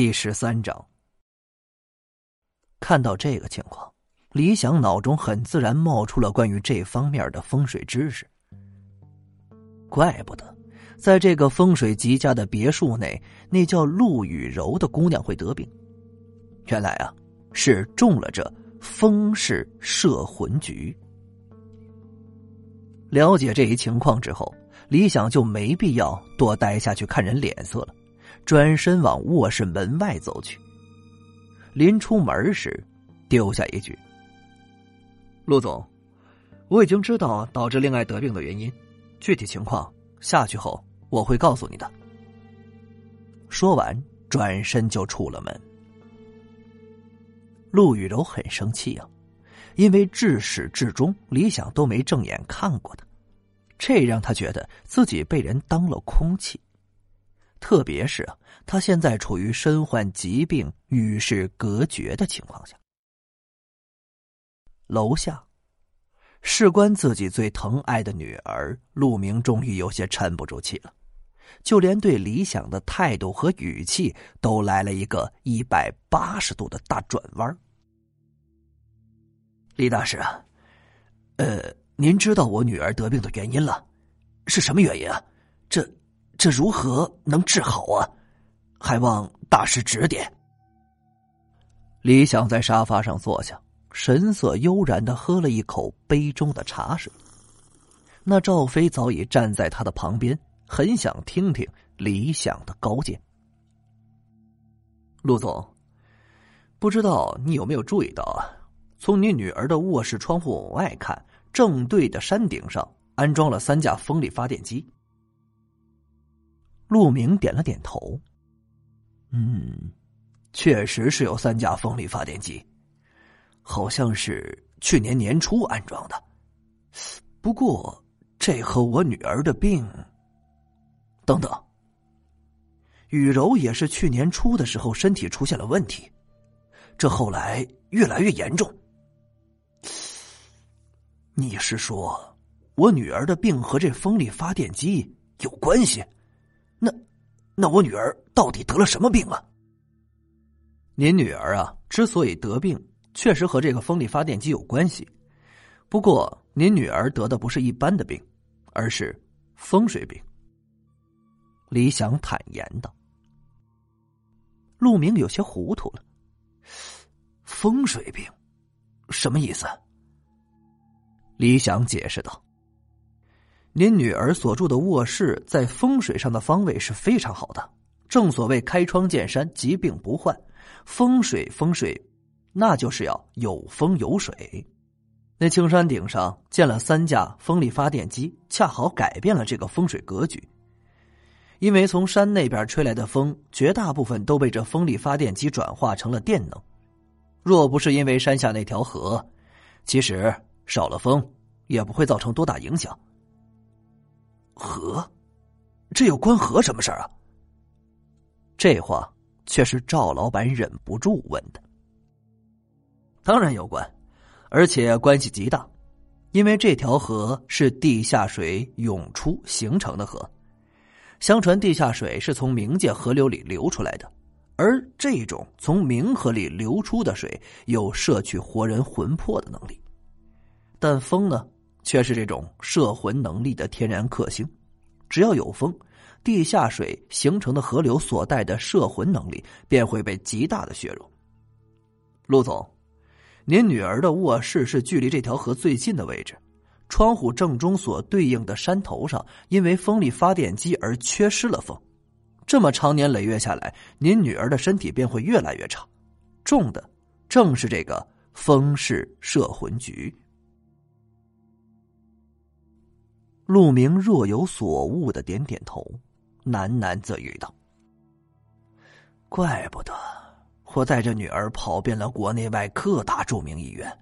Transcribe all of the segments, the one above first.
第十三章。看到这个情况，李想脑中很自然冒出了关于这方面的风水知识。怪不得，在这个风水极佳的别墅内，那叫陆雨柔的姑娘会得病。原来啊，是中了这风氏摄魂局。了解这一情况之后，李想就没必要多待下去看人脸色了，转身往卧室门外走去。临出门时，丢下一句：“陆总，我已经知道导致令爱得病的原因，具体情况下去后我会告诉你的。”说完，转身就出了门。陆雨柔很生气啊。因为至始至终，李想都没正眼看过他，这让他觉得自己被人当了空气。特别是啊，他现在处于身患疾病、与世隔绝的情况下。楼下，事关自己最疼爱的女儿，陆明终于有些沉不住气了，就连对李想的态度和语气都来了一个一百八十度的大转弯。李大师啊，呃，您知道我女儿得病的原因了，是什么原因啊？这这如何能治好啊？还望大师指点。李想在沙发上坐下，神色悠然的喝了一口杯中的茶水。那赵飞早已站在他的旁边，很想听听李想的高见。陆总，不知道你有没有注意到啊？从你女儿的卧室窗户往外看，正对的山顶上安装了三架风力发电机。陆明点了点头，嗯，确实是有三架风力发电机，好像是去年年初安装的。不过，这和我女儿的病……等等，雨柔也是去年初的时候身体出现了问题，这后来越来越严重。你是说，我女儿的病和这风力发电机有关系？那，我女儿到底得了什么病啊？您女儿啊，之所以得病，确实和这个风力发电机有关系。不过，您女儿得的不是一般的病，而是风水病。李想坦言道。陆明有些糊涂了，风水病，什么意思？李想解释道：“您女儿所住的卧室在风水上的方位是非常好的，正所谓开窗见山，疾病不患。风水，风水，那就是要有风有水。那青山顶上建了三架风力发电机，恰好改变了这个风水格局。因为从山那边吹来的风，绝大部分都被这风力发电机转化成了电能。若不是因为山下那条河，其实……”少了风，也不会造成多大影响。河，这有关河什么事儿啊？这话却是赵老板忍不住问的。当然有关，而且关系极大，因为这条河是地下水涌出形成的河。相传地下水是从冥界河流里流出来的，而这种从冥河里流出的水有摄取活人魂魄的能力。但风呢，却是这种摄魂能力的天然克星。只要有风，地下水形成的河流所带的摄魂能力便会被极大的削弱。陆总，您女儿的卧室是距离这条河最近的位置，窗户正中所对应的山头上，因为风力发电机而缺失了风。这么长年累月下来，您女儿的身体便会越来越差。中的正是这个风氏摄魂局。陆明若有所悟的点点头，喃喃自语道：“怪不得我带着女儿跑遍了国内外各大著名医院，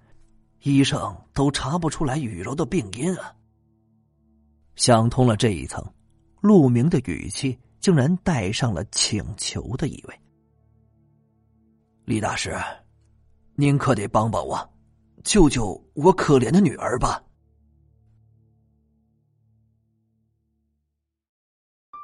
医生都查不出来雨柔的病因啊。”想通了这一层，陆明的语气竟然带上了请求的意味：“李大师，您可得帮帮我，救救我可怜的女儿吧！”